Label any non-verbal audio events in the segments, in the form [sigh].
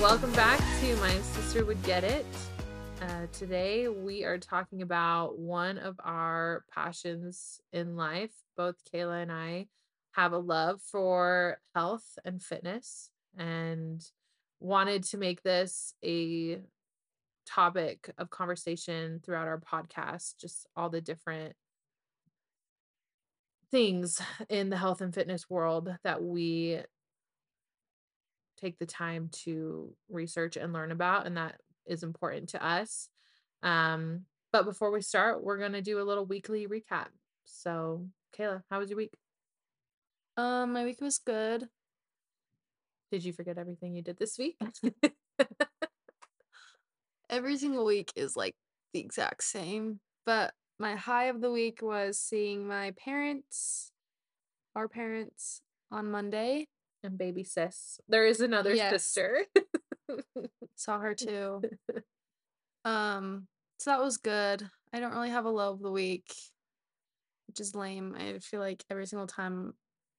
Welcome back to My Sister Would Get It. Uh, today we are talking about one of our passions in life. Both Kayla and I have a love for health and fitness and wanted to make this a topic of conversation throughout our podcast, just all the different things in the health and fitness world that we take the time to research and learn about and that is important to us um but before we start we're going to do a little weekly recap so kayla how was your week Um, my week was good. did you forget everything you did this week [laughs] Every single week is like the exact same, but my high of the week was seeing my parents, our parents, on Monday. And baby sis there is another Yes. sister [laughs] Saw her too. [laughs] Um, so that was good. I don't really have a low of the week, which is lame. I feel like every single time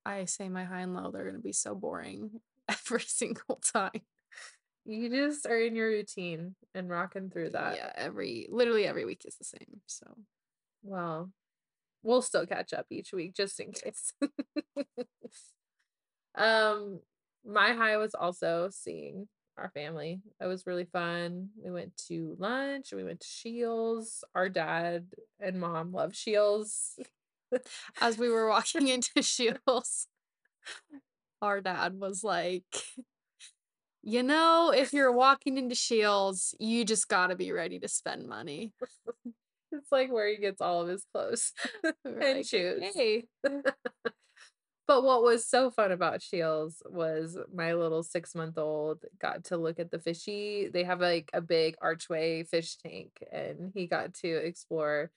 I say my high and low, they're gonna be so boring [laughs] every single time. you just are in your routine and rocking through that yeah, every literally every week is the same. So well we'll still catch up each week just in case um my high was also seeing our family that was really fun we went to lunch we went to shields our dad and mom love shields [laughs] as we were walking into Shields, our dad was like, You know, if you're walking into Shields, you just gotta be ready to spend money. [laughs] it's like where he gets all of his clothes [laughs] And like, shoes. "Okay." But what was so fun about Shields was my little six month old got to look at the fishy. They have like a big archway fish tank, and he got to explore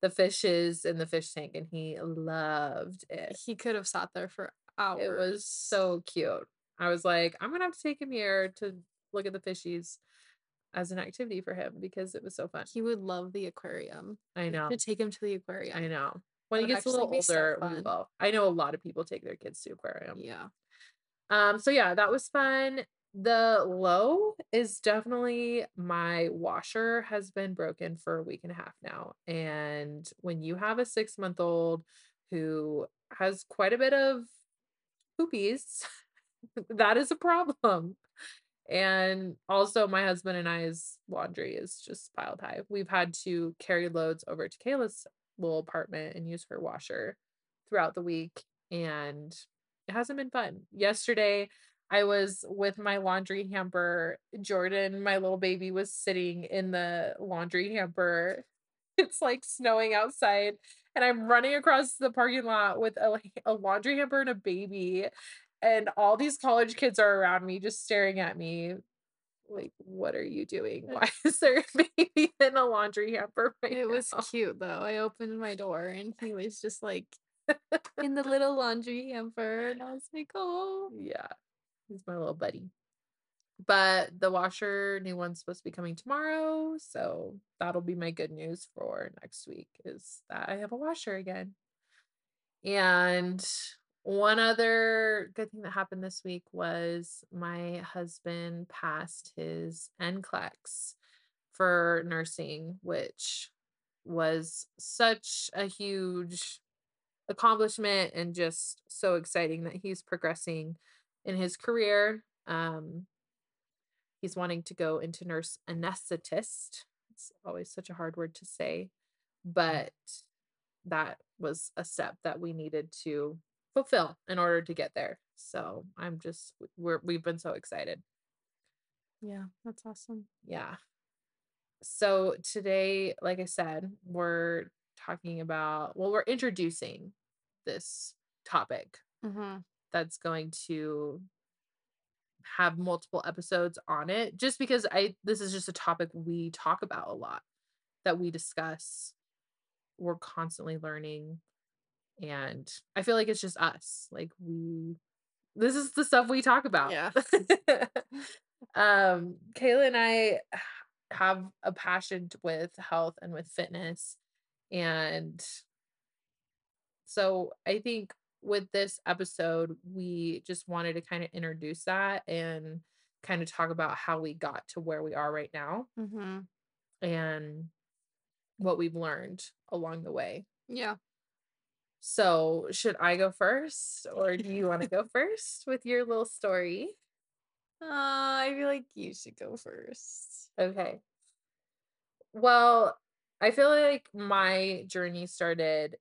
the fishes in the fish tank, and he loved it. He could have sat there for hours. It was so cute. I was like, I'm gonna have to take him here to look at the fishies as an activity for him because it was so fun. he would love the aquarium. I know. To take him to the aquarium. I know. When he gets a little so older, we will. I know a lot of people take their kids to aquarium. Yeah. Um, so yeah, that was fun. The low is definitely my washer has been broken for a week and a half now. And when you have a six month old who has quite a bit of poopies, [laughs] that is a problem. And also, my husband and I's laundry is just piled high. We've had to carry loads over to Kayla's little apartment and use her washer throughout the week. And it hasn't been fun. Yesterday, I was with my laundry hamper. Jordan, my little baby, was sitting in the laundry hamper. [laughs] It's like snowing outside, and I'm running across the parking lot with a, a laundry hamper and a baby. And all these college kids are around me, just staring at me. Like, what are you doing? Why [laughs] is there a baby in a laundry hamper? Right It was now?" cute though. I opened my door and he was just like in the [laughs] little laundry hamper. And I was like, oh. Yeah, he's my little buddy. But the washer new one's supposed to be coming tomorrow, so that'll be my good news for next week is that I have a washer again. And one other good thing that happened this week was my husband passed his NCLEX for nursing, which was such a huge accomplishment and just so exciting that he's progressing in his career. Um, he's wanting to go into nurse anesthetist. It's always such a hard word to say, but that was a step that we needed to fulfill in order to get there. So I'm just we're we've been so excited. Yeah, that's awesome. Yeah. So today, like I said, we're talking about well, we're introducing this topic Mm-hmm. that's going to have multiple episodes on it just because I this is just a topic we talk about a lot that we discuss we're constantly learning and I feel like it's just us like we this is the stuff we talk about Yeah. [laughs] um Kayla and I have a passion with health and with fitness and so I think with this episode, we just wanted to kind of introduce that and kind of talk about how we got to where we are right now Mhm. and what we've learned along the way. Yeah. So, should I go first or do you want to [laughs] go first with your little story? Uh, I feel like you should go first. Okay. Well, I feel like my journey started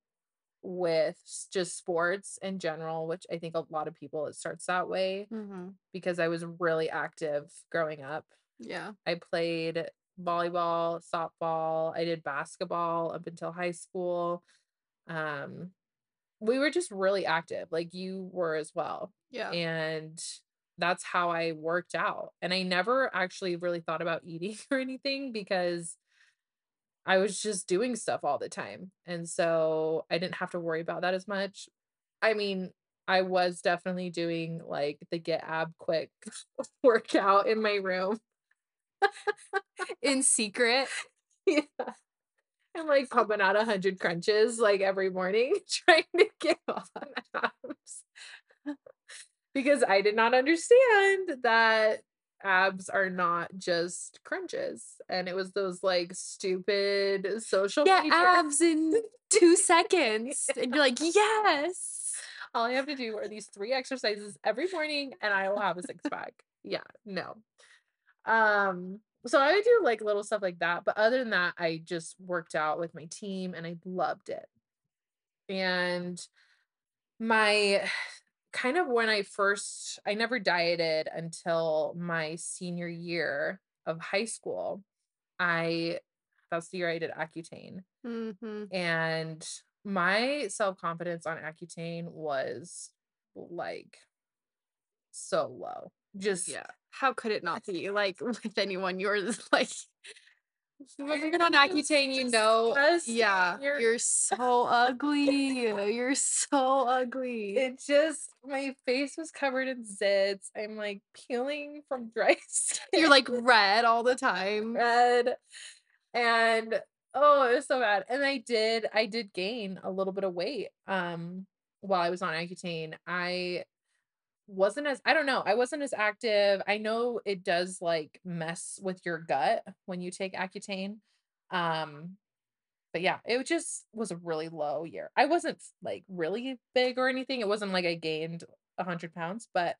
with just sports in general, which I think a lot of people it starts that way Mhm. because I was really active growing up. Yeah. I played volleyball, softball, I did basketball up until high school. Um, we were just really active, like you were as well. Yeah. And that's how I worked out. And I never actually really thought about eating [laughs] or anything because I was just doing stuff all the time. And so I didn't have to worry about that as much. I mean, I was definitely doing like the get ab quick [laughs] workout in my room. [laughs] In secret. Yeah. And like pumping out a hundred crunches like every morning, [laughs] trying to get [laughs] on abs. because I did not understand that abs are not just crunches. And it was those like stupid social Get media. abs in two [laughs] seconds. And you're like, yes. All I have to do are these three exercises every morning and I will have a six pack. Yeah, no. Um, so I would do like little stuff like that. But other than that, I just worked out with my team and I loved it. And my [sighs] kind of when I first, I never dieted until my senior year of high school. I, that's the year I did Accutane. Mm-hmm. And my self confidence on Accutane was like so low. Just Yeah. How could it not be? Like [laughs] with anyone, yours like [laughs] when you're on Accutane, you know. Yeah. You're- You're so ugly. [laughs] You're so ugly. it just my face was covered in zits. I'm like peeling from dry skin. You're like red all the time. red. And oh, it was so bad. And I did I did gain a little bit of weight um while I was on Accutane. I wasn't as I don't know, I wasn't as active. I know it does like mess with your gut when you take Accutane. Um but yeah, it just was a really low year. I wasn't like really big or anything. It wasn't like I gained a hundred pounds, but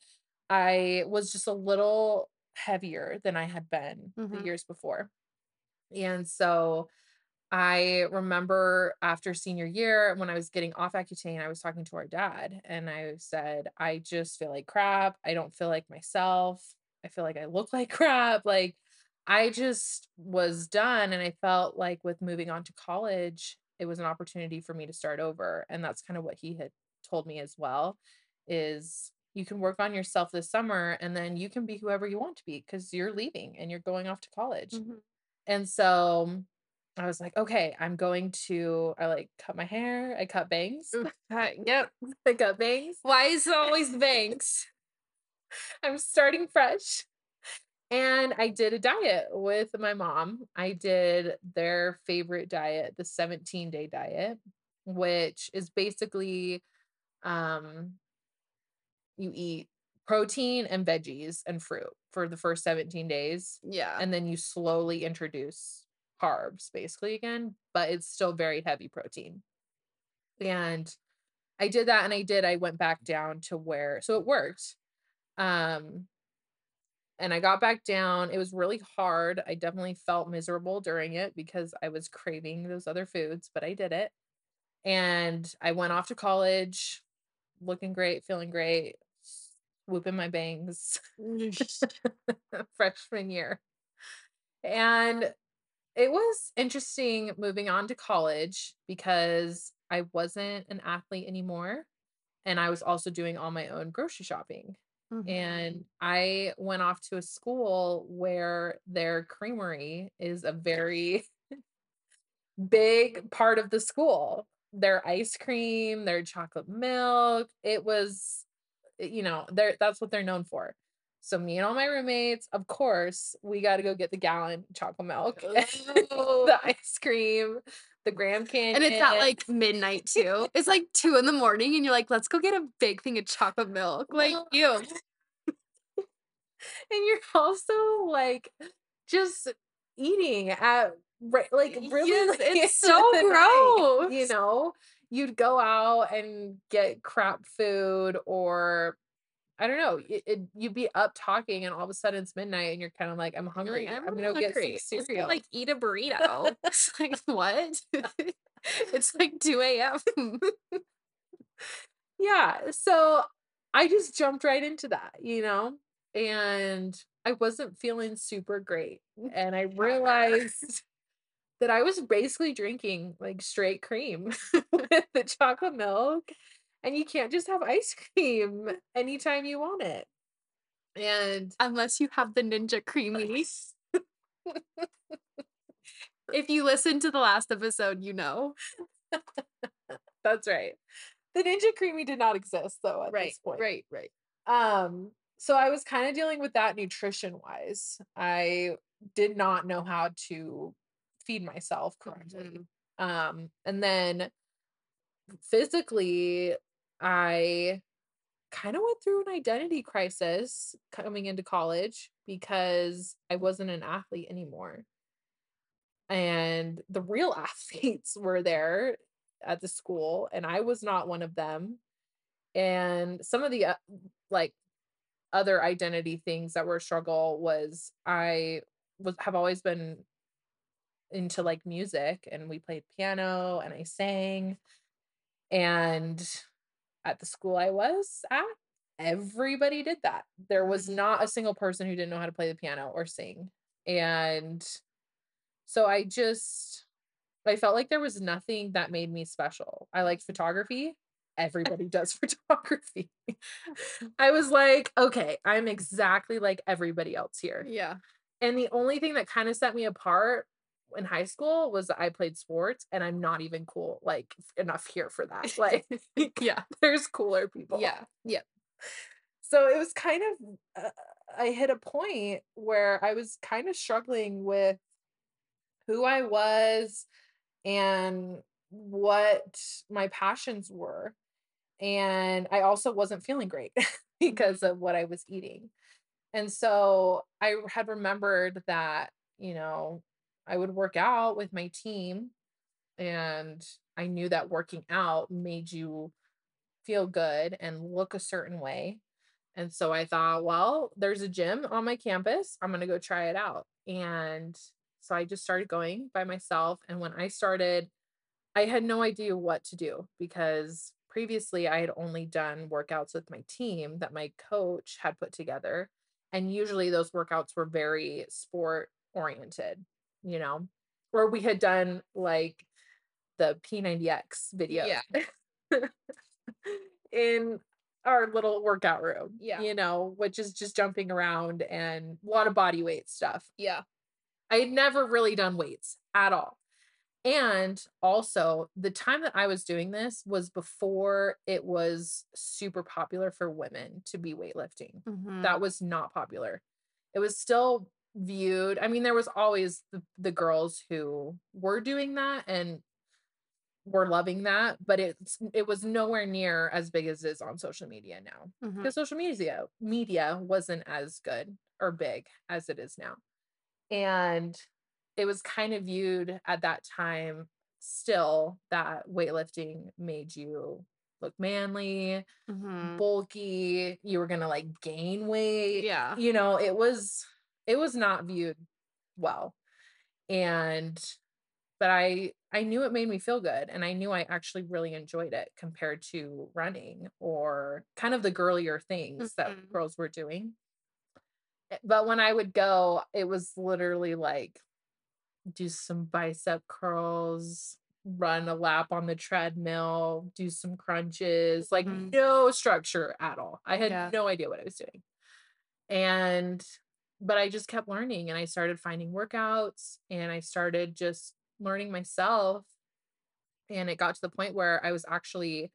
I was just a little heavier than I had been the Mhm. years before. And so I remember after senior year, when I was getting off Accutane, I was talking to our dad and I said, I just feel like crap. I don't feel like myself. I feel like I look [laughs] like crap. Like, I just was done. And I felt like with moving on to college, it was an opportunity for me to start over. And that's kind of what he had told me as well is you can work on yourself this summer and then you can be whoever you want to be because you're leaving and you're going off to college. Mhm. And so I was like, okay, I'm going to I like cut my hair, I cut bangs. [laughs] Uh, Yep. I cut bangs. Why is it always [laughs] bangs? I'm starting fresh. And I did a diet with my mom. I did their favorite diet, the 17 day diet, which is basically um you eat protein and veggies and fruit for the first 17 days Yeah. and then you slowly introduce carbs basically again, but it's still very heavy protein. And I did that and I did I went back down to where so it worked. Um and I got back down. It was really hard. I definitely felt miserable during it because I was craving those other foods, but I did it. And I went off to college looking great, feeling great, whooping my bangs [laughs] freshman year. And it was interesting moving on to college because I wasn't an athlete anymore. And I was also doing all my own grocery shopping. Mhm. And I went off to a school where their creamery is a very [laughs] big part of the school. Their ice cream, their chocolate milk, it was, you know, that's what they're known for. So me and all my roommates, of course, we got to go get the gallon chocolate milk, [laughs] the ice cream, the Graham Canyon, and it's at like midnight too. It's like two in the morning, and you're like, let's go get a big thing of chocolate milk. Like you. and you're also like just eating at right like really Yes, late it's [laughs] so the night, you know you'd go out and get crap food or I don't know it, it, you'd be up talking and all of a sudden it's midnight and you're kind of like I'm hungry like, I'm I'm gonna go get some hungry. Cereal like eat a burrito. [laughs] It's like what? [laughs] it's like 2 a.m. [laughs] yeah so I just jumped right into that you know and I wasn't feeling super great and I realized that I was basically drinking like straight cream with the chocolate milk, and you can't just have ice cream [laughs] anytime you want it. And Unless you have the Ninja Creami. [laughs] If you listened to the last episode, you know. [laughs] that's right. The Ninja Creami did not exist though at this point. right, right. Um, so I was kind of dealing with that nutrition wise. I did not know how to feed myself correctly. Mhm. Um, and then physically, I kind of went through an identity crisis coming into college because I wasn't an athlete anymore. And the real [laughs] athletes were there at the school, and I was not one of them. And some of the uh, like other identity things that were a struggle was I was have always been into like music and we played piano and I sang and at the school I was at, everybody did that. There was Mhm. not a single person who didn't know how to play the piano or sing. And so I just I felt like there was nothing that made me special. I liked photography. Everybody [laughs] does [laughs] photography. I was like, okay, I'm exactly like everybody else here. Yeah. And the only thing that kind of set me apart in high school was I played sports and I'm not even cool like enough here for that. [laughs] Like Yeah. [laughs] there's cooler people. Yeah. Yeah. So it was kind of uh, I hit a point where I was kind of struggling with who I was and what my passions were. And I also wasn't feeling great [laughs] because of what I was eating. And so I had remembered that, you know, I would work out with my team and I knew that working out made you feel good and look a certain way. And so I thought, well, there's a gym on my campus. I'm going to go try it out. And so I just started going by myself. And when I started, I had no idea what to do because previously I had only done workouts with my team that my coach had put together. And usually those workouts were very sport oriented, you know, or we had done like the P90X video Yeah. [laughs] in our little workout room, Yeah. you know, which is just jumping around and a lot of body weight stuff. Yeah. I had never really done weights at all. And also, the time that I was doing this was before it was super popular for women to be weightlifting. Mhm. That was not popular. It was still viewed. I mean, there was always the, the girls who were doing that and were loving that, but it's it was nowhere near as big as it is on social media now. Because social media media wasn't as good or big as it is now. And it was kind of viewed at that time still that weightlifting made you look manly, Mhm. bulky, you were to like gain weight. Yeah. You know, it was it was not viewed well. And but I I knew it made me feel good and I knew I actually really enjoyed it compared to running or kind of the girlier things that Mhm. girls were doing. Eh, But when I would go, it was literally like do some bicep curls, run a lap on the treadmill, do some crunches, like Mhm. no structure at all. I had Yeah. no idea what I was doing. And but I just kept learning and I started finding workouts and I started just learning myself and it got to the point where I was actually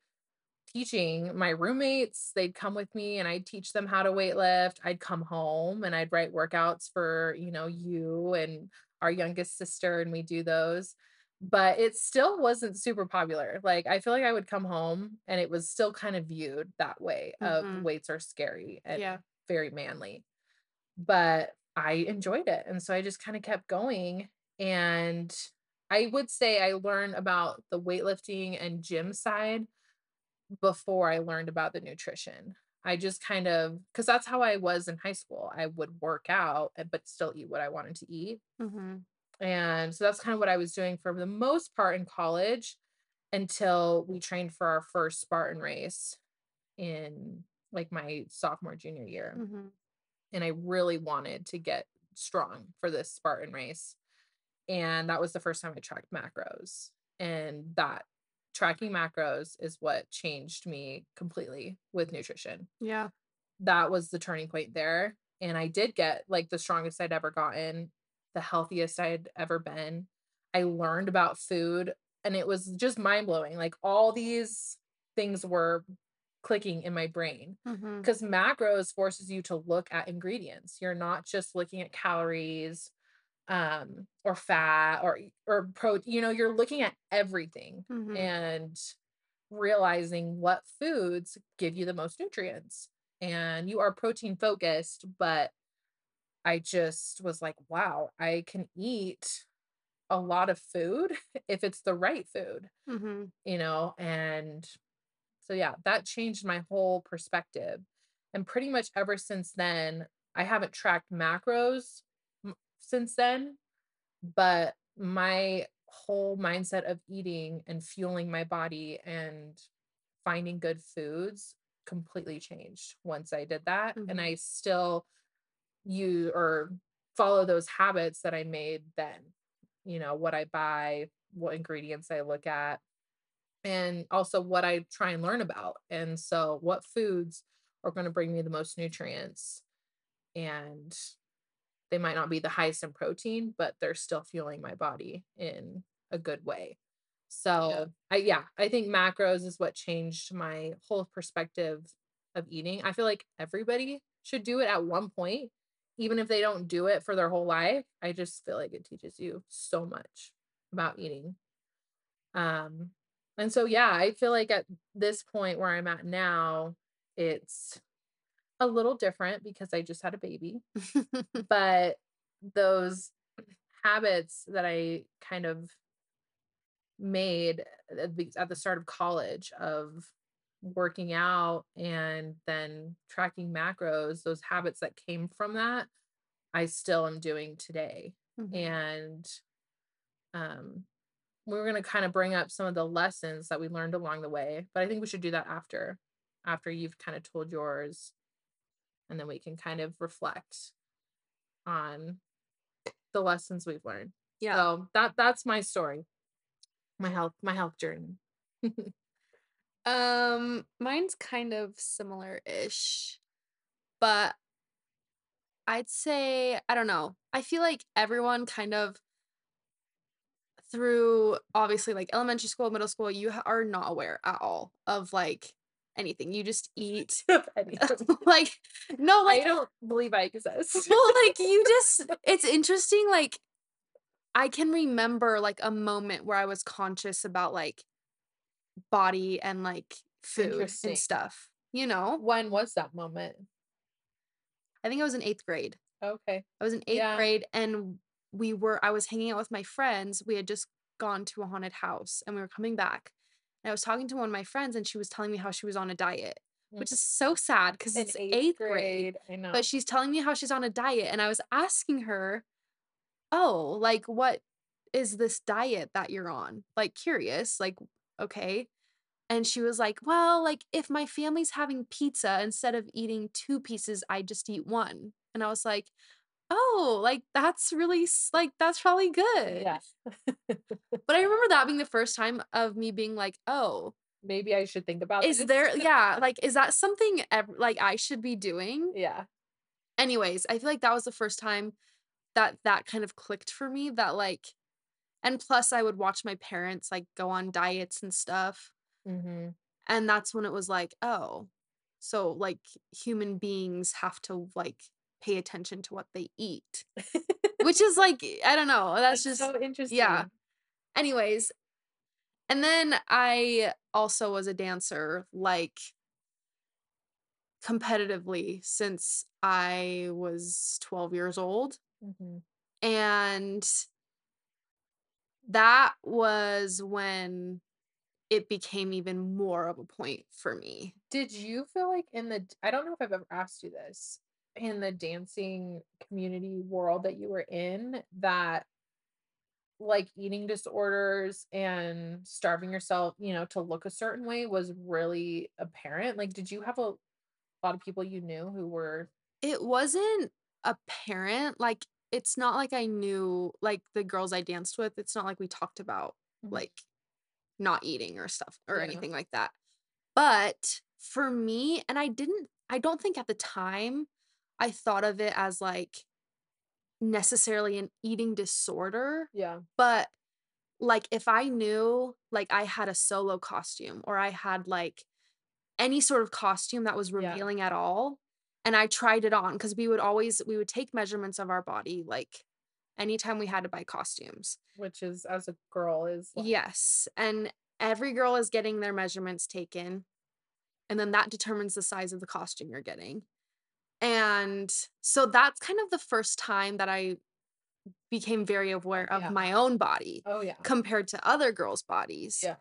teaching my roommates. They'd come with me and I'd teach them how to weight lift. I'd come home and I'd write workouts for, you know, you and our youngest sister and we do those. But it still wasn't super popular. Like I feel like I would come home and it was still kind of viewed that way of Mhm. weights are scary and Yeah. very manly. But I enjoyed it. And so I just kind of kept going. And I would say I learned about the weightlifting and gym side before I learned about the nutrition. I just kind of, because that's how I was in high school. I would work out, uh, but still eat what I wanted to eat. Mhm. And so that's kind of what I was doing for the most part in college until we trained for our first Spartan race in like my sophomore, junior year. Mhm. And I really wanted to get strong for this Spartan race. And that was the first time I tracked macros. And that tracking macros is what changed me completely with nutrition. Yeah. That was the turning point there. And I did get like the strongest I'd ever gotten, the healthiest I'd ever been. I learned about food and it was just mind blowing. Like all these things were clicking in my brain because macros forces you to look at ingredients. You're not just looking at calories um or fat or or protein you know you're looking at everything Mhm. and realizing what foods give you the most nutrients and you are protein focused but i just was like wow i can eat a lot of food [laughs] if it's the right food Mhm. you know and so yeah that changed my whole perspective and pretty much ever since then i haven't tracked macros since then but my whole mindset of eating and fueling my body and finding good foods completely changed once I did that. And Mhm. I still use or follow those habits that I made then. You know, what I buy, what ingredients I look at, and also what I try and learn about. And so, what foods are going to bring me the most nutrients? And they might not be the highest in protein, but they're still fueling my body in a good way. Yeah. So, I yeah, I think macros is what changed my whole perspective of eating. I feel like everybody should do it at one point, even if they don't do it for their whole life. I just feel like it teaches you so much about eating. Um, and so yeah, I feel like at this point where I'm at now, it's a little different because I just had a baby [laughs] but those habits that I kind of made at the, at the start of college of working out and then tracking macros, those habits that came from that, I still am doing today. Mhm. And um, we're going to kind of bring up some of the lessons that we learned along the way, but I think we should do that after, after you've kind of told yours, and then we can kind of reflect on the lessons we've learned. Yeah. So that that's my story. My health my health journey. [laughs] Um, mine's kind of similar-ish, but I'd say, I don't know. I feel like everyone kind of through obviously like elementary school, middle school, you are not aware at all of like anything. You just [laughs] eat [laughs] like no, like I don't believe I exist. well, like you just [laughs] it's interesting like I can remember like a moment where I was conscious about like body and like food and stuff. You know? when was that moment? I think I was in 8th grade. Okay. I was in 8th Yeah. grade and we were I was hanging out with my friends. We had just gone to a haunted house and we were coming back. And I was talking to one of my friends and she was telling me how she was on a diet, which mm. is so sad because it's eighth, 8th grade. grade. I know. But she's telling me how she's on a diet and I was asking her, "Oh, like what is this diet that you're on?" Like curious, like okay. And she was like, "Well, like if my family's having pizza instead of eating two pieces, I just eat one." And I was like, "Oh, like that's really like that's probably good." yeah. [laughs] But I remember that being the first time of me being like, "Oh, Maybe I should think about is this. there [laughs] yeah, like is that something ev- like I should be doing?" yeah. anyways, I feel like that was the first time that that kind of clicked for me that like and plus I would watch my parents like go on diets and stuff hmm and that's when it was like, oh, so like human beings have to like pay attention to what they eat. Which [laughs] is like I don't know, that's, just so interesting. yeah. Anyways, and then I also was a dancer like competitively since I was 12 years old. Mhm. And that was when it became even more of a point for me. Did you feel like in the I don't know if I've ever asked you this, in the dancing community world that you were in, that like, eating disorders and starving yourself, you know, to look a certain way was really apparent? Like, did you have a lot of people you knew who were It wasn't apparent, like, it's not like I knew like, the girls I danced with, it's not like we talked about, Mhm. like, not eating or stuff or Yeah. anything like that. But for me and I didn't I don't think at the time I thought of it as, like, necessarily an eating disorder, Yeah. but, like, if I knew, like, I had a solo costume or I had, like, any sort of costume that was Yeah. revealing at all, and I tried it on cuz we would always we would take measurements of our body, like, anytime we had to buy costumes. Which is as a girl is like Yes, and every girl is getting their measurements taken, and then that determines the size of the costume you're getting. And so that's kind of the first time that I became very aware of Yeah. my own body Oh, yeah. compared to other girls' bodies. Yeah.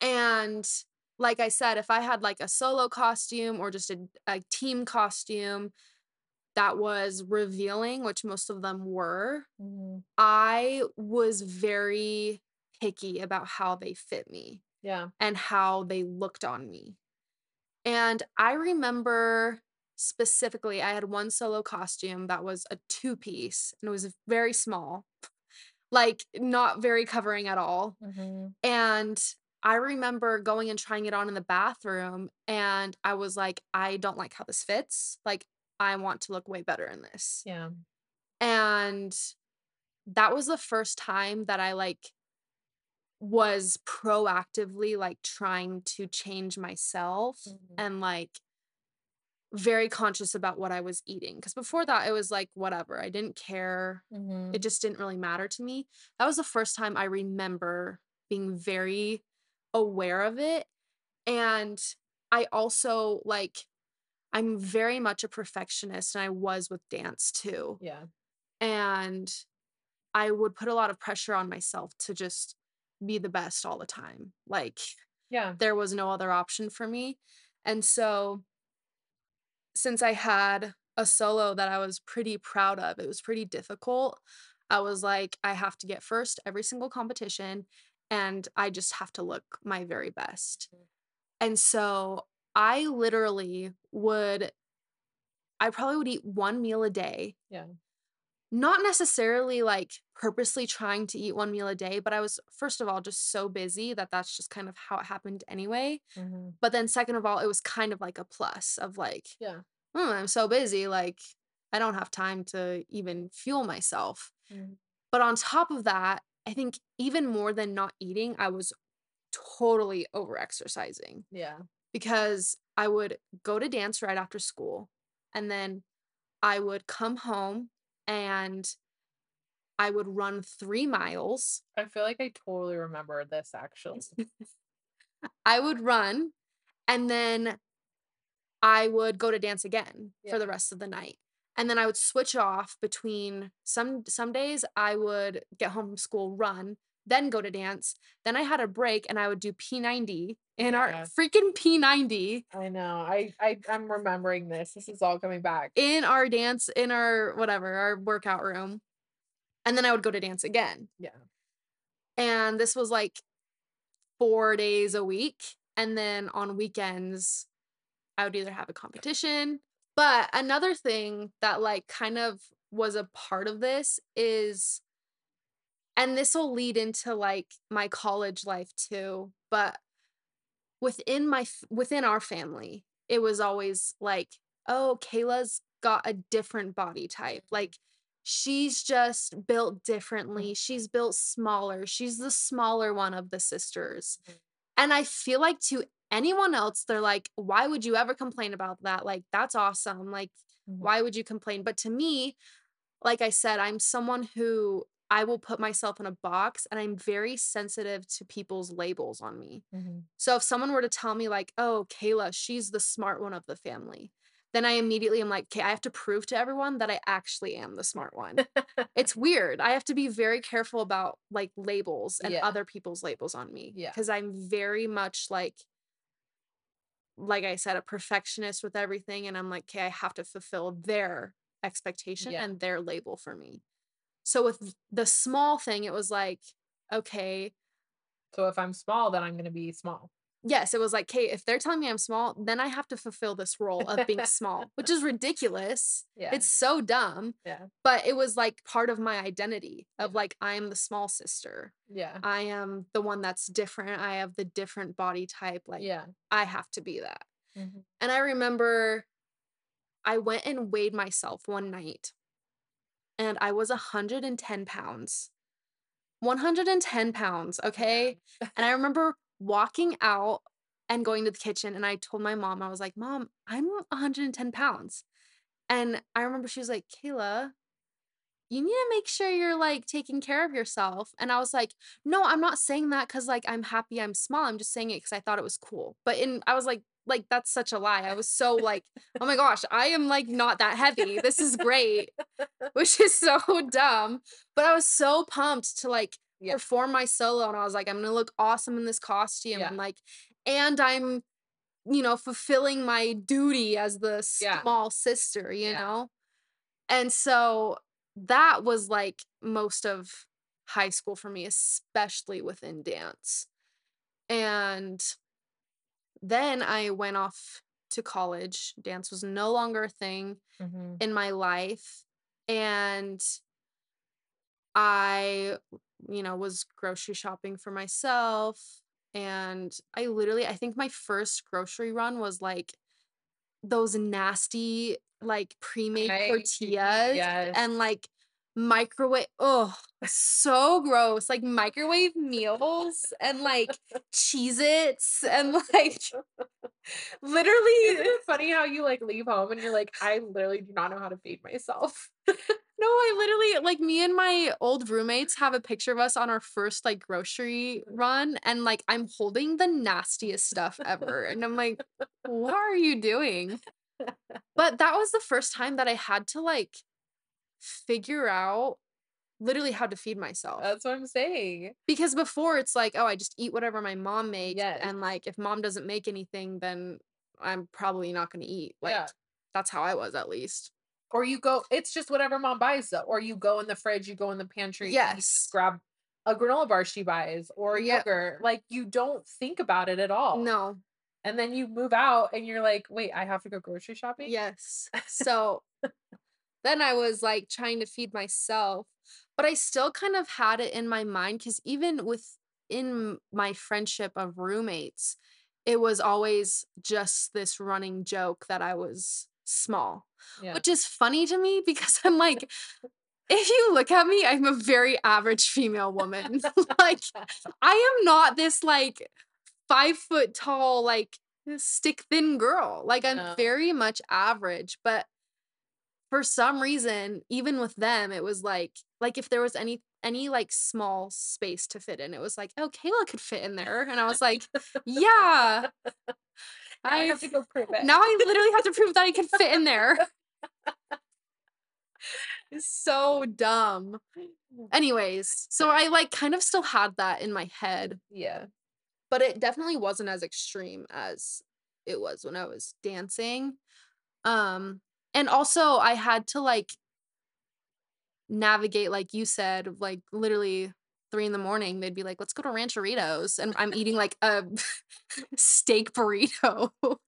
And like I said, if I had, like, a solo costume or just a a team costume that was revealing, which most of them were, Mhm. I was very picky about how they fit me Yeah. and how they looked on me. And I remember specifically, I had 1 solo costume that was a two-piece, and it was very small, like, not very covering at all. Mhm. And I remember going and trying it on in the bathroom, and I was like, "I don't like how this fits, like, I want to look way better in this." Yeah. And that was the first time that I, like was proactively, like, trying to change myself Mhm. and, like very conscious about what I was eating. Because before that, it was like, whatever, I didn't care, it Mhm. just didn't really matter to me. That was the first time I remember being very aware of it, and I also, like I'm very much a perfectionist, and I was with dance too. Yeah. And I would put a lot of pressure on myself to just be the best all the time, like, Yeah. there was no other option for me, and so since I had a solo that I was pretty proud of, it was pretty difficult, I was like, "I have to get 1st every single competition, and I just have to look my very best." Mm. And so, I literally would I probably would eat 1 meal a day Yeah. Not necessarily, like, purposely trying to eat 1 meal a day, but I was, first of all, just so busy that that's just kind of how it happened anyway. Mhm. But then second of all, it was kind of like a plus of, like, Yeah. "Hmm, I'm so busy, like, I don't have time to even fuel myself." Mhm. But on top of that, I think even more than not eating, I was totally over-exercising. Yeah. Because I would go to dance right after school, and then I would come home, and I would run 3 miles. I feel like I totally remember this, actually. [laughs] I would run, and then I would go to dance again for the rest of the night, and then I would switch off between some some days, I would get home from school, run, then go to dance, then I had a break, and I would do P90 in our freaking P90 I know, I I I'm remembering this, this is all coming back. in our dance in our whatever, our workout room, and then I would go to dance again. Yeah. And this was, like, 4 days a week, and then on weekends, I would either have a competition. But another thing that, like, kind of was a part of this is and this'll lead into, like, my college life too, but within my within our family, it was always like, "Oh, Kayla's got a different body type, like, she's just built differently, she's built smaller, she's the smaller one of the sisters." Mhm. And I feel like to anyone else, they're like, "Why would you ever complain about that? Like, that's awesome, like, Mhm. why would you complain?" But to me, like I said, I'm someone who I will put myself in a box, and I'm very sensitive to people's labels on me. Mhm. So if someone were to tell me like, "Oh, Kayla, she's the smart one of the family." then I immediately am like, okay, I have to prove to everyone that I actually am the smart one. it's [laughs] weird. I have to be very careful about like labels and Yeah. other people's labels on me. Yeah. Because I'm very much like, like I said, a perfectionist with everything. And I'm like, okay, I have to fulfill their expectation Yeah. and their label for me. So with the small thing, it was like, okay, So if I'm small, then I'm gonna be small. yes, it was like, okay, if they're telling me I'm small, then I have to fulfill this role of being [laughs] small, which is ridiculous. Yeah. It's so dumb. Yeah. But it was like part of my identity of like, I'm the small sister. Yeah. I am the one that's different. I have the different body type. Like, yeah. I have to be that. Mhm. And I remember I went and weighed myself one night and I was 110 pounds. 110 pounds, okay? [laughs] And I remember walking out and going to the kitchen and I told my mom, I was like, Mom, I'm 110 pounds. And I remember she was like, Kayla, you need to make sure you're like taking care of yourself. And I was like, no, I'm not saying that because like I'm happy I'm small. I'm just saying it because I thought it was cool. But in I was like, like that's such a lie. I was so like, oh my [laughs] gosh, I am like not that heavy. This is great. [laughs] Which is so [laughs] dumb. But I was so pumped to like Yeah. perform my solo. And I was like, I'm gonna look awesome in this costume. Yeah. And like, and I'm, you know, fulfilling my duty as the Yeah. small sister, you know? And so that was like most of high school for me, especially within dance. And then I went off to college. Dance was no longer a thing Mhm. in my life. And I, you know, was grocery shopping for myself. And I literally, I think my first grocery run was like those nasty, like pre made tortillas yes. and like microwave. Oh, so gross. Like microwave meals and like Cheez Its and [laughs] like literally. Isn't it funny how you like leave home and you're like, I literally do not know how to feed myself. [laughs] No, I literally like me and my old roommates have a picture of us on our first like grocery run and like I'm holding the nastiest stuff ever and I'm like what are you doing? [laughs] But that was the first time that I had to like figure out literally how to feed myself. That's what I'm saying. because before it's like, oh, I just eat whatever my mom makes Yes. and like if mom doesn't make anything then I'm probably not going to eat. Like Yeah. that's how I was at least. Or you go, it's just whatever mom buys though. Or you go in the fridge, you go in the pantry, Yes. grab a granola bar she buys or Yep. yogurt. Like you don't think about it at all. No. And then you move out and you're like, wait, I have to go grocery shopping? Yes. [laughs] So then I was like trying to feed myself, but I still kind of had it in my mind because even within my friendship of roommates, it was always just this running joke that I was small, Yeah. which is funny to me because I'm [laughs] like, if you look at me, I'm a very average female woman. [laughs] like, I am not this like five foot tall, like stick thin girl. Like I'm No. very much average, but for some reason, even with them, it was like like if there was any any like small space to fit in, it was like, oh, Kayla could fit in there. And I was like, yeah. [laughs] I I have to go prove it. now I literally have to prove that I can fit in there. [laughs] It's so dumb. Anyways, so I like kind of still had that in my head yeah. but it definitely wasn't as extreme as it was when I was dancing. Um and also I had to like navigate like you said like literally three in the morning they'd be like let's go to Rancheritos and i'm eating like a [laughs] steak burrito [laughs]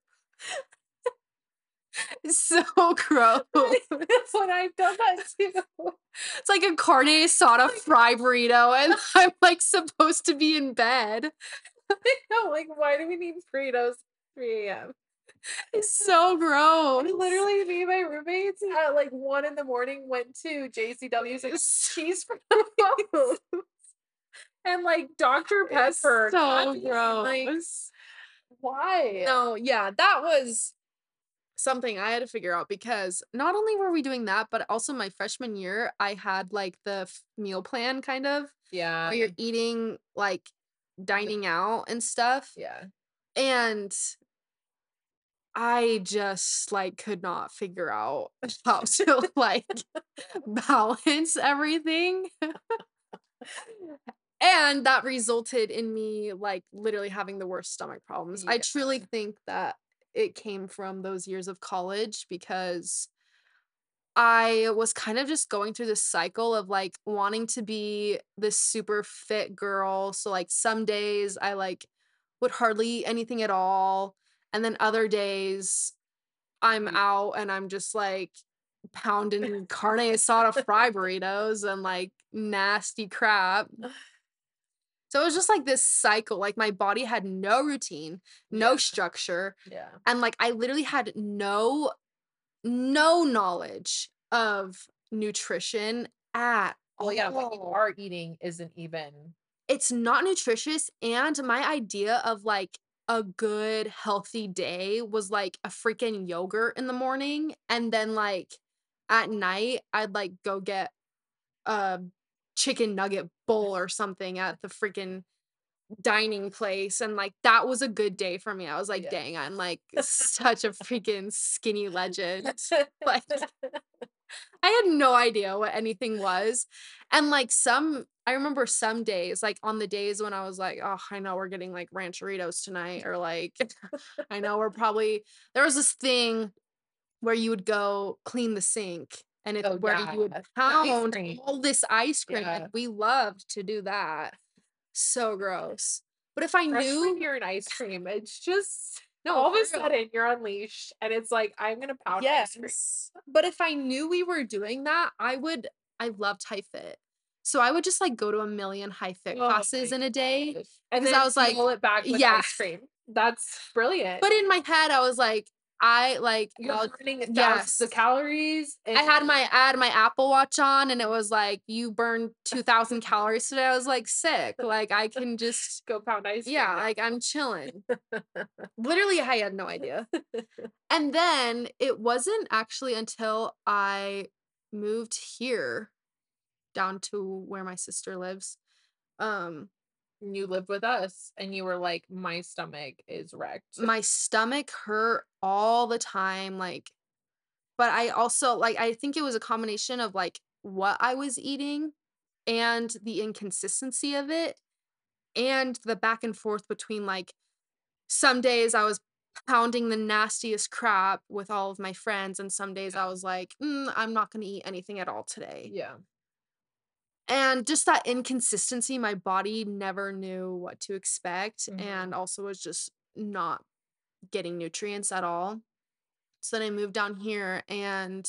so gross [laughs] when I've done that too. it's like a carne asada fry burrito and i'm like supposed to be in bed I'm like, why do we need burritos 3 a.m.? It's so gross Literally, me and my roommates at like one in the morning went to JCW's like [laughs] cheese [laughs] fries and like Dr. It's Pepper. so coffee, and, Like, gross. why? No, yeah, that was something I had to figure out because not only were we doing that, but also my freshman year, I had like the meal plan kind of Yeah. where you're eating like dining out and stuff. yeah. And I just like could not figure out [laughs] how to like [laughs] balance everything. [laughs] and that resulted in me like literally having the worst stomach problems. I truly think that it came from those years of college because I was kind of just going through this cycle of like wanting to be this super fit girl. So like some days I like would hardly eat anything at all. And then other days I'm mm. out and I'm just like pounding [laughs] carne asada fry burritos and like nasty crap. [sighs] So it was just like this cycle. Like my body had no routine, no Yeah. structure, Yeah. and like I literally had no no knowledge of nutrition at all. Well, yeah, what you are eating isn't even It's not nutritious and my idea of like a good healthy day was like a freaking yogurt in the morning and then like at night I'd like go get a chicken nugget bowl or something at the freaking dining place and like that was a good day for me. I was like, Yeah. dang, I'm like [laughs] such a freaking skinny legend. [laughs] Like I had no idea what anything was. And like some I remember some days, like on the days when I was like, oh, I know we're getting like rancheritos tonight, or like [laughs] I know we're probably there was this thing where you would go clean the sink and it's Oh, where yeah, you would pound all this ice cream. Yeah. And we loved to do that. So gross. But if I Freshman knew you're an ice cream, it's just No, all of a real. sudden you're unleashed and it's like, I'm gonna pound. Yes. But if I knew we were doing that, I would I loved high fit. So I would just like go to a million high fit Oh classes in a day. gosh. And then I was like, fuel it back with yeah. ice cream. That's brilliant. But in my head, I was like, I like you're I'll- burning yes. of calories. I had my I had my Apple Watch on and it was like you burned 2000 calories today. I was like sick. Like I can just go pound ice yeah, like I'm chilling. [laughs] Literally I had no idea. And then it wasn't actually until I moved here down to where my sister lives. Um you lived with us and you were like, my stomach is wrecked. my stomach hurt all the time like but I also like I think it was a combination of like what I was eating and the inconsistency of it and the back and forth between like some days I was pounding the nastiest crap with all of my friends and some days I was like mm, I'm not going to eat anything at all today. yeah. And just that inconsistency my body never knew what to expect Mhm. and also was just not getting nutrients at all. So then I moved down here and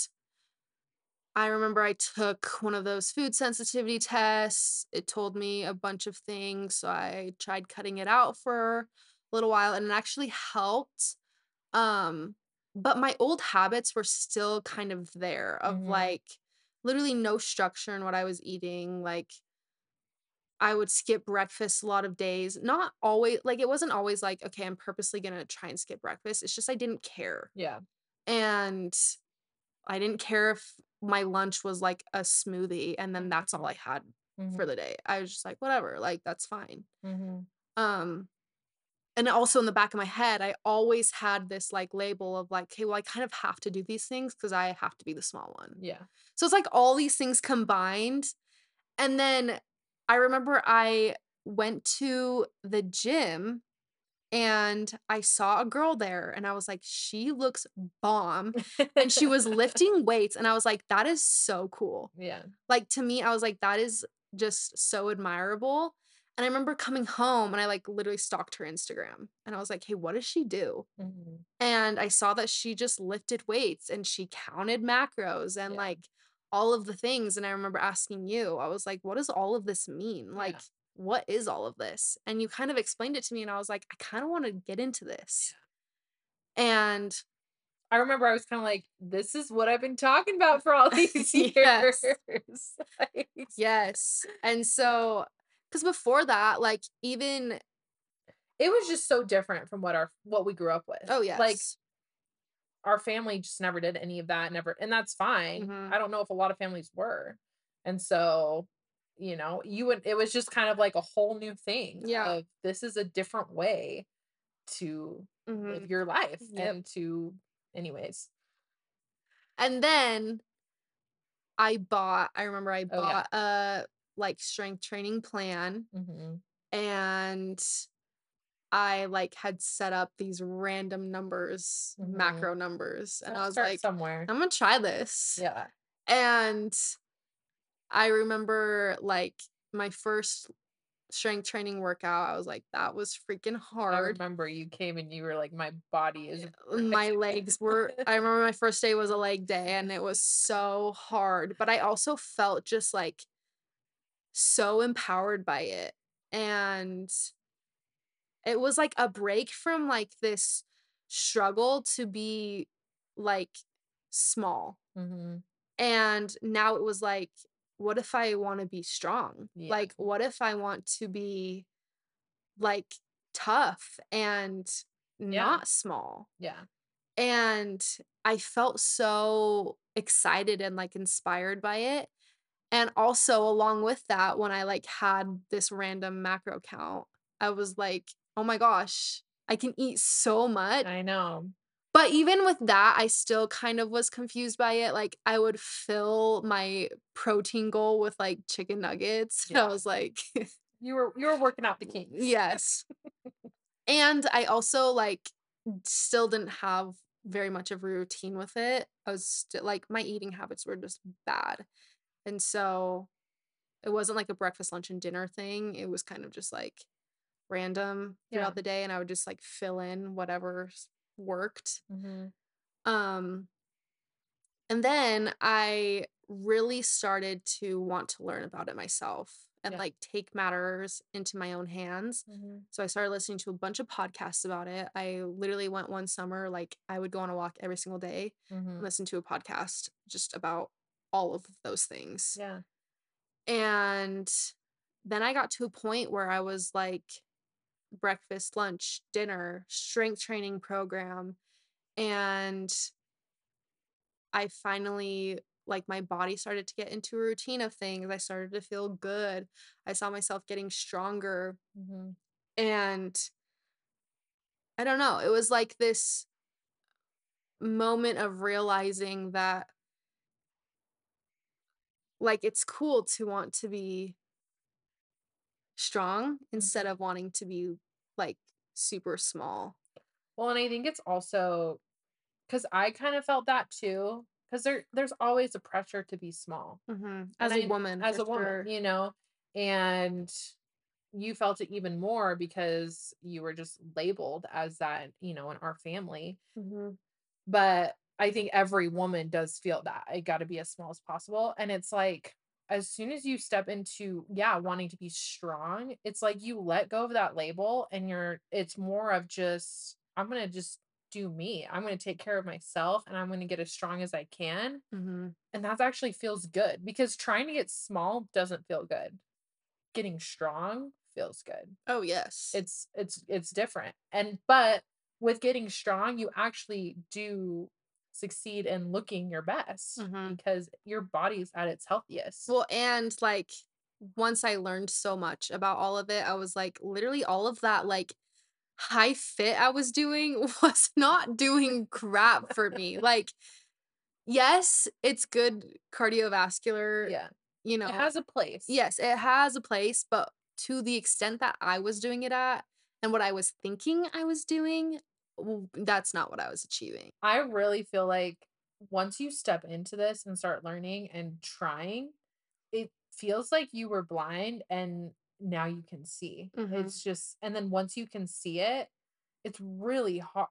I remember I took one of those food sensitivity tests. It told me a bunch of things. So I tried cutting it out for a little while and it actually helped. Um, but my old habits were still kind of there of Mhm. like literally no structure in what I was eating. Like I would skip breakfast a lot of days. Not always like it wasn't always like, okay, I'm purposely gonna try and skip breakfast. It's just I didn't care. Yeah. And I didn't care if my lunch was like a smoothie and then that's all I had for the day. I was just like, whatever, like that's fine. Mm-hmm. Um and also in the back of my head, I always had this like label of like, okay, well, I kind of have to do these things because I have to be the small one. Yeah. So it's like all these things combined. And then I remember I went to the gym and I saw a girl there and I was like, she looks bomb. And she was [laughs] lifting weights. And I was like, that is so cool. Yeah. Like to me, I was like, that is just so admirable. And I remember coming home and I like literally stalked her Instagram and I was like, hey, what does she do? Mhm. And I saw that she just lifted weights and she counted macros and Yeah. like all of the things. And I remember asking you, I was like, what does all of this mean? Like, what is all of this? And you kind of explained it to me and I was like, I kind of want to get into this. And I remember I was kind of like, this is what I've been talking about for all [laughs] these years. Yes. [laughs] Like, yes. And so, because before that, like, even, it was just so different from what our what we grew up with. oh, yes. Like our family just never did any of that, never, and that's fine. Mhm. I don't know if a lot of families were. And so, you know, you would it was just kind of like a whole new thing. Yeah. Of this is a different way to Mhm. live your life Yep. and to anyways. And then I bought, I remember I Oh, yeah. bought a like strength training plan Mhm. and I like had set up these random numbers, Mhm. macro numbers. And I was like, somewhere. I'm gonna try this. Yeah. And I remember like my first strength training workout, I was like, that was freaking hard. I remember you came and you were like, my body is My legs were, [laughs] I remember my first day was a leg day and it was so hard, but I also felt just like so empowered by it. And it was like a break from like this struggle to be like small. Mhm. And now it was like, what if I want to be strong? Yeah. Like, what if I want to be like tough and not small? Yeah. And I felt so excited and like inspired by it. And also, along with that, when I like had this random macro count, I was like, oh my gosh, I can eat so much. I know. But even with that, I still kind of was confused by it. Like I would fill my protein goal with like chicken nuggets. [laughs] And I was like, [laughs] You were you were working out the kinks. yes. and I also like still didn't have very much of a routine with it. I was still like my eating habits were just bad. And so it wasn't like a breakfast, lunch, and dinner thing. It was kind of just like random throughout Yeah. the day. And I would just like fill in whatever worked. Mhm. Um and then I really started to want to learn about it myself and Yeah. like take matters into my own hands. Mhm. So I started listening to a bunch of podcasts about it. I literally went one summer like I would go on a walk every single day and Mhm. listen to a podcast just about all of those things. Yeah. And then I got to a point where I was like breakfast, lunch, dinner, strength training program. And I finally, like, my body started to get into a routine of things. I started to feel good. I saw myself getting stronger. Mhm. And I don't know, it was like this moment of realizing that, like, it's cool to want to be strong instead Mhm. of wanting to be like super small. Well, and I think it's also because I kind of felt that too. Because there there's always a pressure to be small. hmm As And a I- woman, as a woman, sure. you know, and you felt it even more because you were just labeled as that, you know, in our family. Mhm. But I think every woman does feel that. I got to be as small as possible. And it's like, as soon as you step into, yeah, wanting to be strong, it's like you let go of that label and you're, it's more of just, I'm going to just do me. I'm going to take care of myself and I'm going to get as strong as I can. Mhm. And that actually feels good because trying to get small doesn't feel good. Getting strong feels good Oh yes. it's it's it's different and but with getting strong you actually do succeed in looking your best Mhm. because your body's at its healthiest Well, and like once I learned so much about all of it, I was like, literally all of that like high fit I was doing [laughs] was not doing crap for me. Like, yes, it's good cardiovascular, yeah you know. it has a place yes, it has a place, but to the extent that I was doing it at and what I was thinking I was doing, that's not what I was achieving. i really feel like once you step into this and start learning and trying it feels like you were blind and now you can see Mhm. it's just and then once you can see it it's really hard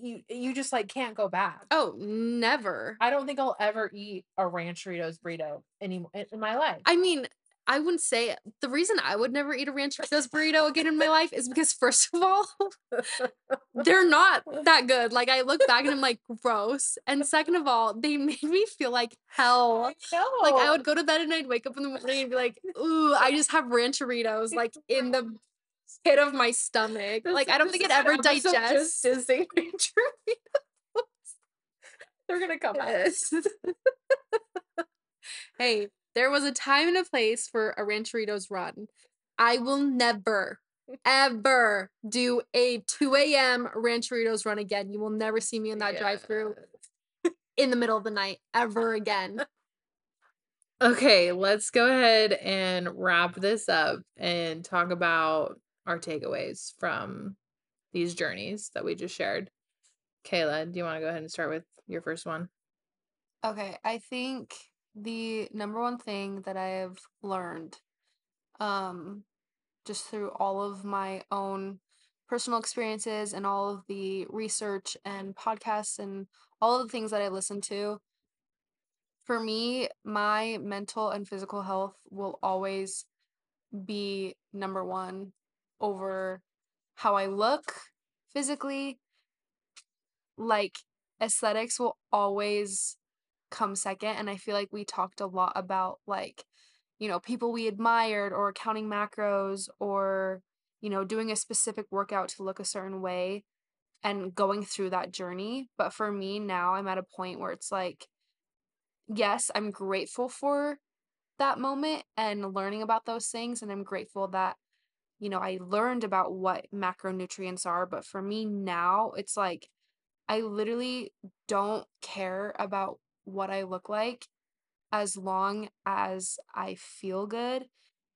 you you just like can't go back Oh, never. I don't think I'll ever eat a Rancheritos burrito anymore in my life. I mean, I wouldn't say the reason I would never eat a Rancheritos burrito again in my life is because first of all, [laughs] [laughs] they're not that good. Like I look back and I'm like gross. And second of all, they [laughs] made me feel like hell. know. Like I would go to bed and I'd wake up in the morning and be like, ooh, I just have Rancheritos like in the pit of my stomach. This- like I don't think it ever digests. saying They're gonna come out. Yes. hey, there was a time and a place for a Rancheritos run. I will never [laughs] ever do a 2 a.m. Rancheritos run again. You will never see me in that drive-through in the middle of the night ever again. [laughs] Okay, let's go ahead and wrap this up and talk about our takeaways from these journeys that we just shared. Kayla, do you want to go ahead and start with your first one? Okay, I think the number one thing that I have learned um just through all of my own personal experiences and all of the research and podcasts and all of the things that I listen to for me, my mental and physical health will always be number one over how I look physically. Like, aesthetics will always come second. And I feel like we talked a lot about, like, you know, people we admired or counting macros or, you know, doing a specific workout to look a certain way and going through that journey. But for me now, I'm at a point where it's like, yes, I'm grateful for that moment and learning about those things. And I'm grateful that, you know, I learned about what macronutrients are. But for me now, it's like I literally don't care about what I look like as long as I feel good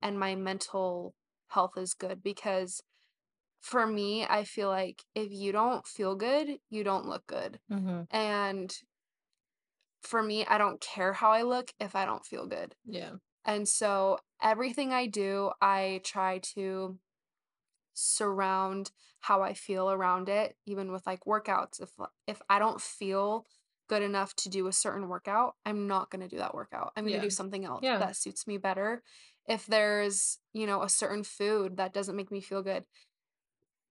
and my mental health is good. Because for me, I feel like if you don't feel good, you don't look good. Mm-hmm. And for me, I don't care how I look if I don't feel good. Yeah. And so everything I do, I try to surround how I feel around it, even with like workouts. If if I don't feel good enough to do a certain workout, I'm not going to do that workout. I'm going to Yeah. do something else Yeah. that suits me better. If there's, you know, a certain food that doesn't make me feel good,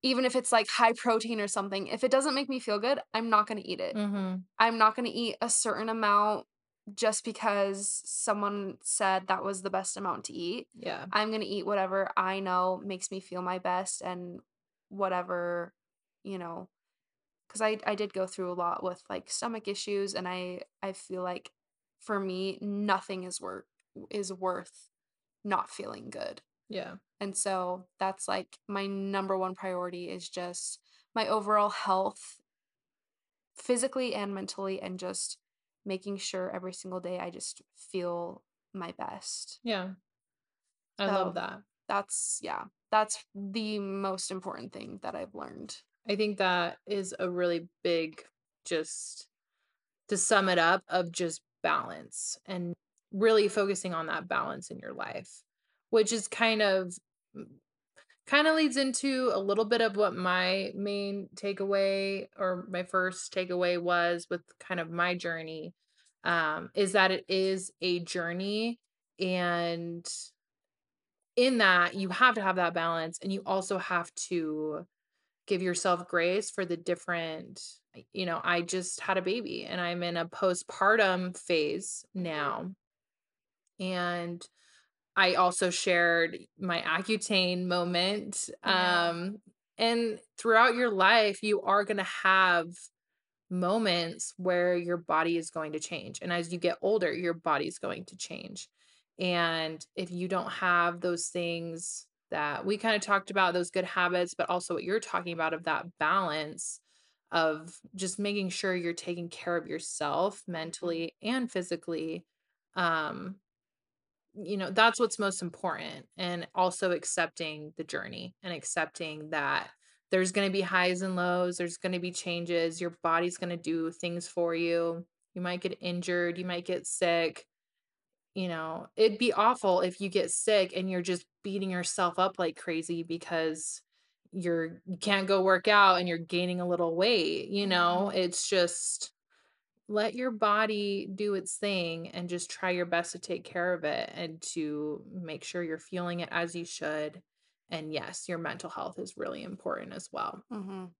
even if it's like high protein or something, if it doesn't make me feel good, I'm not going to eat it. Mm-hmm. I'm not going to eat a certain amount just because someone said that was the best amount to eat. Yeah. I'm going to eat whatever I know makes me feel my best and whatever, you know, cuz I I did go through a lot with like stomach issues and I I feel like for me nothing is worth is worth not feeling good. Yeah. And so that's like my number one priority is just my overall health physically and mentally and just making sure every single day I just feel my best. Yeah. I So- love that. That's yeah, that's the most important thing that I've learned. I think that is a really big, just to sum it up, of just balance and really focusing on that balance in your life, which is kind of kind of leads into a little bit of what my main takeaway or my first takeaway was with kind of my journey um is that it is a journey and in that you have to have that balance and you also have to give yourself grace for the different you know i just had a baby and i'm in a postpartum phase now and i also shared my accutane moment Yeah. um and throughout your life you are going to have moments where your body is going to change and as you get older your body's going to change and if you don't have those things that we kind of talked about, those good habits, but also what you're talking about of that balance of just making sure you're taking care of yourself mentally and physically, um, you know, that's what's most important. And also accepting the journey and accepting that there's going to be highs and lows, there's going to be changes, your body's going to do things for you. You might get injured, you might get sick you know, it'd be awful if you get sick and you're just beating yourself up like crazy because you're you can't go work out and you're gaining a little weight, you know? Mhm. It's just let your body do its thing and just try your best to take care of it and to make sure you're feeling it as you should. And yes, your mental health is really important as well. Mhm.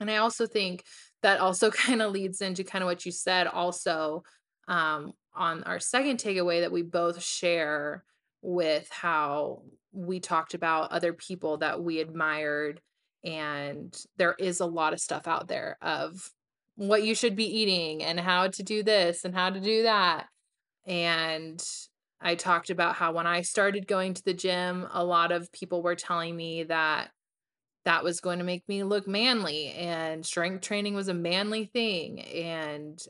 And I also think that also [laughs] kind of leads into kind of what you said also um, on our second takeaway that we both share with how we talked about other people that we admired. And there is a lot of stuff out there of what you should be eating and how to do this and how to do that. And I talked about how when I started going to the gym, a lot of people were telling me that that was going to make me look manly and strength training was a manly thing and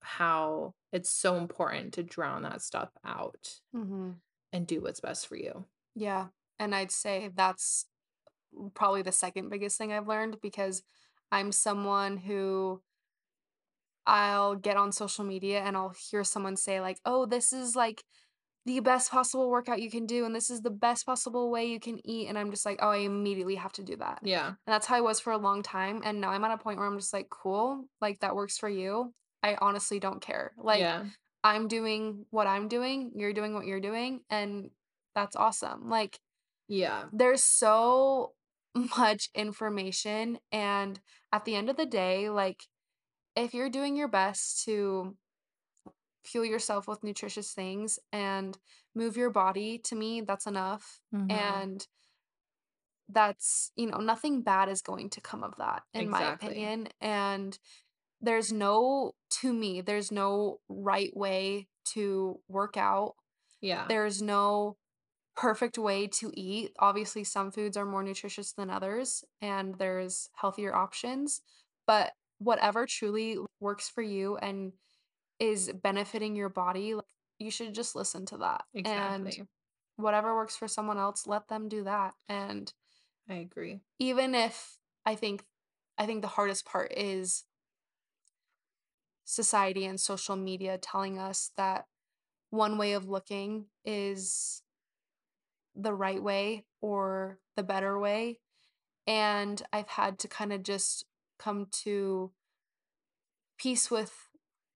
how it's so important to drown that stuff out Mhm. and do what's best for you. Yeah. And I'd say that's probably the second biggest thing I've learned because I'm someone who I'll get on social media and I'll hear someone say like, "Oh, this is like the best possible workout you can do and this is the best possible way you can eat." And I'm just like, "Oh, I immediately have to do that." Yeah. And that's how I was for a long time and now I'm at a point where I'm just like, "Cool, like that works for you." I honestly don't care. Like yeah. I'm doing what I'm doing, you're doing what you're doing, and that's awesome. Like Yeah. there's so [laughs] much information and at the end of the day, like if you're doing your best to fuel yourself with nutritious things and move your body, to me that's enough. Mhm. And that's, you know, nothing bad is going to come of that in my opinion. And there's no to me, there's no right way to work out. Yeah. There's no perfect way to eat. Obviously, some foods are more nutritious than others, and there's healthier options. But whatever truly works for you and is benefiting your body, like, you should just listen to that. Exactly. And whatever works for someone else, let them do that. And I agree. even if I think I think the hardest part is society and social media telling us that one way of looking is the right way or the better way. And I've had to kind of just come to peace with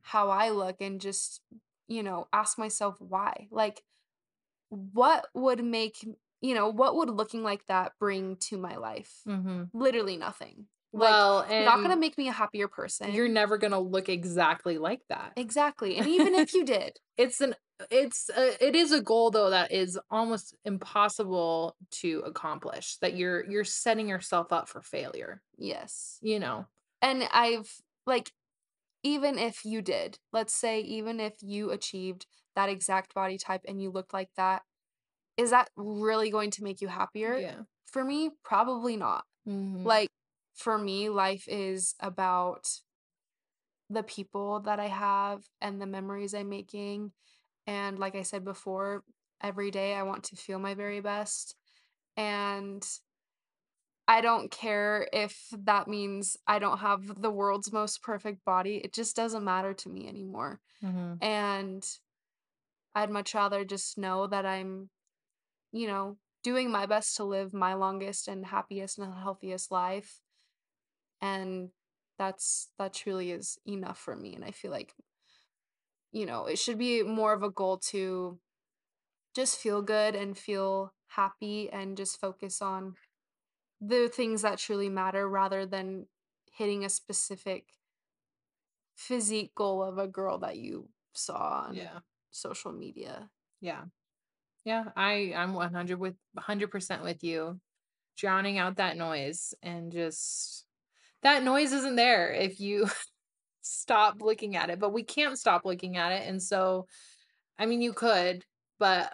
how I look and just, you know, ask myself why. Like, what would make, you know, what would looking like that bring to my life? Mhm. Literally nothing. Like, Well, it's not going to make me a happier person. you're never going to look exactly like that. exactly. And even if you [laughs] did, It's an it's a, it is a goal though that is almost impossible to accomplish. That you're you're setting yourself up for failure, yes. you know. And I've like even if you did, let's say even if you achieved that exact body type and you looked like that, is that really going to make you happier? Yeah. For me, probably not. Mhm. Like for me, life is about the people that I have and the memories I'm making. And like I said before, every day I want to feel my very best. And I don't care if that means I don't have the world's most perfect body. It just doesn't matter to me anymore. Mhm. And I'd much rather just know that I'm, you know, doing my best to live my longest and happiest and healthiest life. And that's that truly is enough for me. And I feel like, you know, it should be more of a goal to just feel good and feel happy and just focus on the things that truly matter rather than hitting a specific physique goal of a girl that you saw on Yeah. social media. Yeah. Yeah, I I'm 100 with 100% with you. Drowning out that noise and just that noise isn't there if you [laughs] stop looking at it, but we can't stop looking at it. And so, I mean, you could, but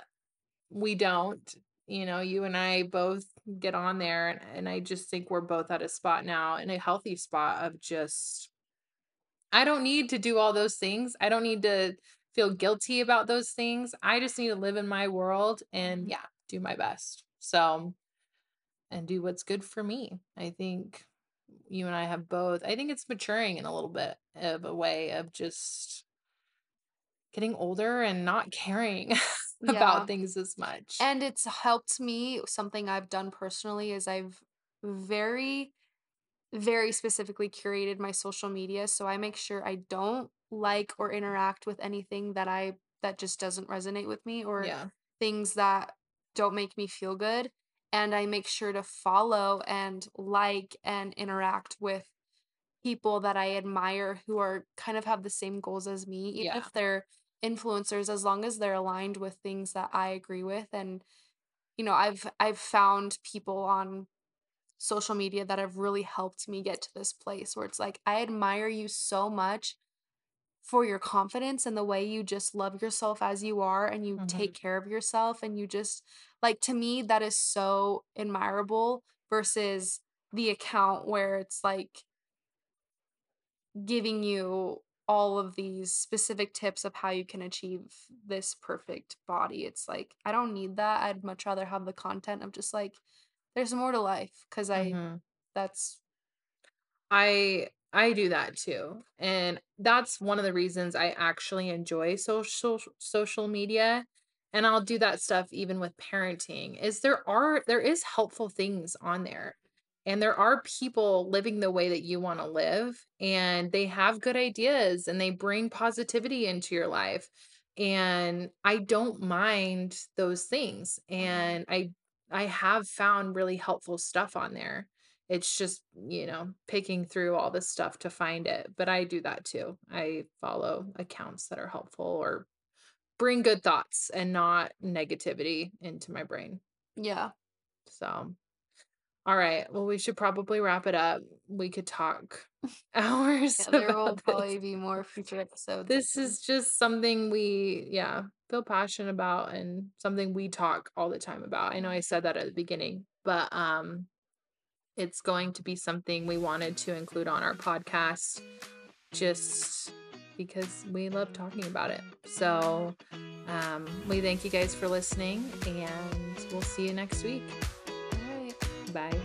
we don't. You know, you and I both get on there, and, and I just think we're both at a spot now in a healthy spot of just, I don't need to do all those things. I don't need to feel guilty about those things. I just need to live in my world and, Mhm. yeah, do my best. So, and do what's good for me. I think you and I have both. I think it's maturing in a little bit of a way of just getting older and not caring [laughs] Yeah. about things as much. And it's helped me. Something I've done personally is I've very, very specifically curated my social media. So I make sure I don't like or interact with anything that I that just doesn't resonate with me or yeah. things that don't make me feel good. And I make sure to follow and like and interact with people that I admire who are kind of have the same goals as me, even Yeah. if they're influencers, as long as they're aligned with things that I agree with. And, you know, I've I've found people on social media that have really helped me get to this place where it's like, I admire you so much for your confidence and the way you just love yourself as you are and you take Mhm. care of yourself and you just like to me that is so admirable versus the account where it's like giving you all of these specific tips of how you can achieve this perfect body. It's like I don't need that. I'd much rather have the content of just like there's more to life cuz I Mhm. that's I I do that too. And that's one of the reasons I actually enjoy social social media and I'll do that stuff even with parenting is there are there is helpful things on there. And there are people living the way that you want to live and they have good ideas and they bring positivity into your life. And I don't mind those things and I I have found really helpful stuff on there. It's just, you know, picking through all this stuff to find it, but I do that too. I follow accounts that are helpful or bring good thoughts and not negativity into my brain. yeah. So, all right. Well, we should probably wrap it up. We could talk [laughs] [laughs] hours Yeah, there will this. probably be more future episodes. This is just something we, yeah, feel passionate about and something we talk all the time about. I know I said that at the beginning, but um it's going to be something we wanted to include on our podcast just because we love talking about it. So, um, we thank you guys for listening and we'll see you next week. All right. Bye.